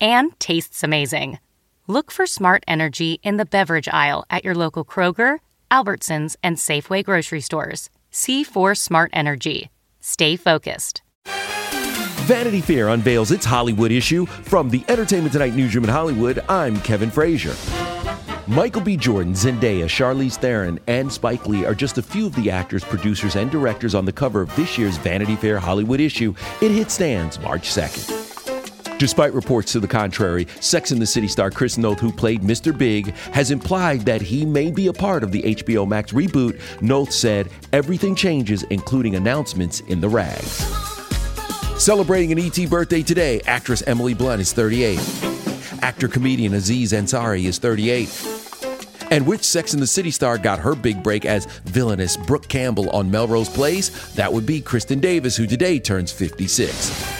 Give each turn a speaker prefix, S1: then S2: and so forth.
S1: and tastes amazing. Look for Smart Energy in the beverage aisle at your local Kroger, Albertsons, and Safeway grocery stores. C4 Smart Energy. Stay focused.
S2: Vanity Fair unveils its Hollywood issue. From the Entertainment Tonight newsroom in Hollywood, I'm Kevin Frazier. Michael B. Jordan, Zendaya, Charlize Theron, and Spike Lee are just a few of the actors, producers, and directors on the cover of this year's Vanity Fair Hollywood issue. It hits stands March 2nd. Despite reports to the contrary, Sex and the City star Chris Noth, who played Mr. Big, has implied that he may be a part of the HBO Max reboot. Noth said, Everything changes, including announcements in the rags. Celebrating an ET birthday today, actress Emily Blunt is 38. Actor comedian Aziz Ansari is 38. And which Sex and the City star got her big break as villainous Brooke Campbell on Melrose Place? That would be Kristin Davis, who today turns 56.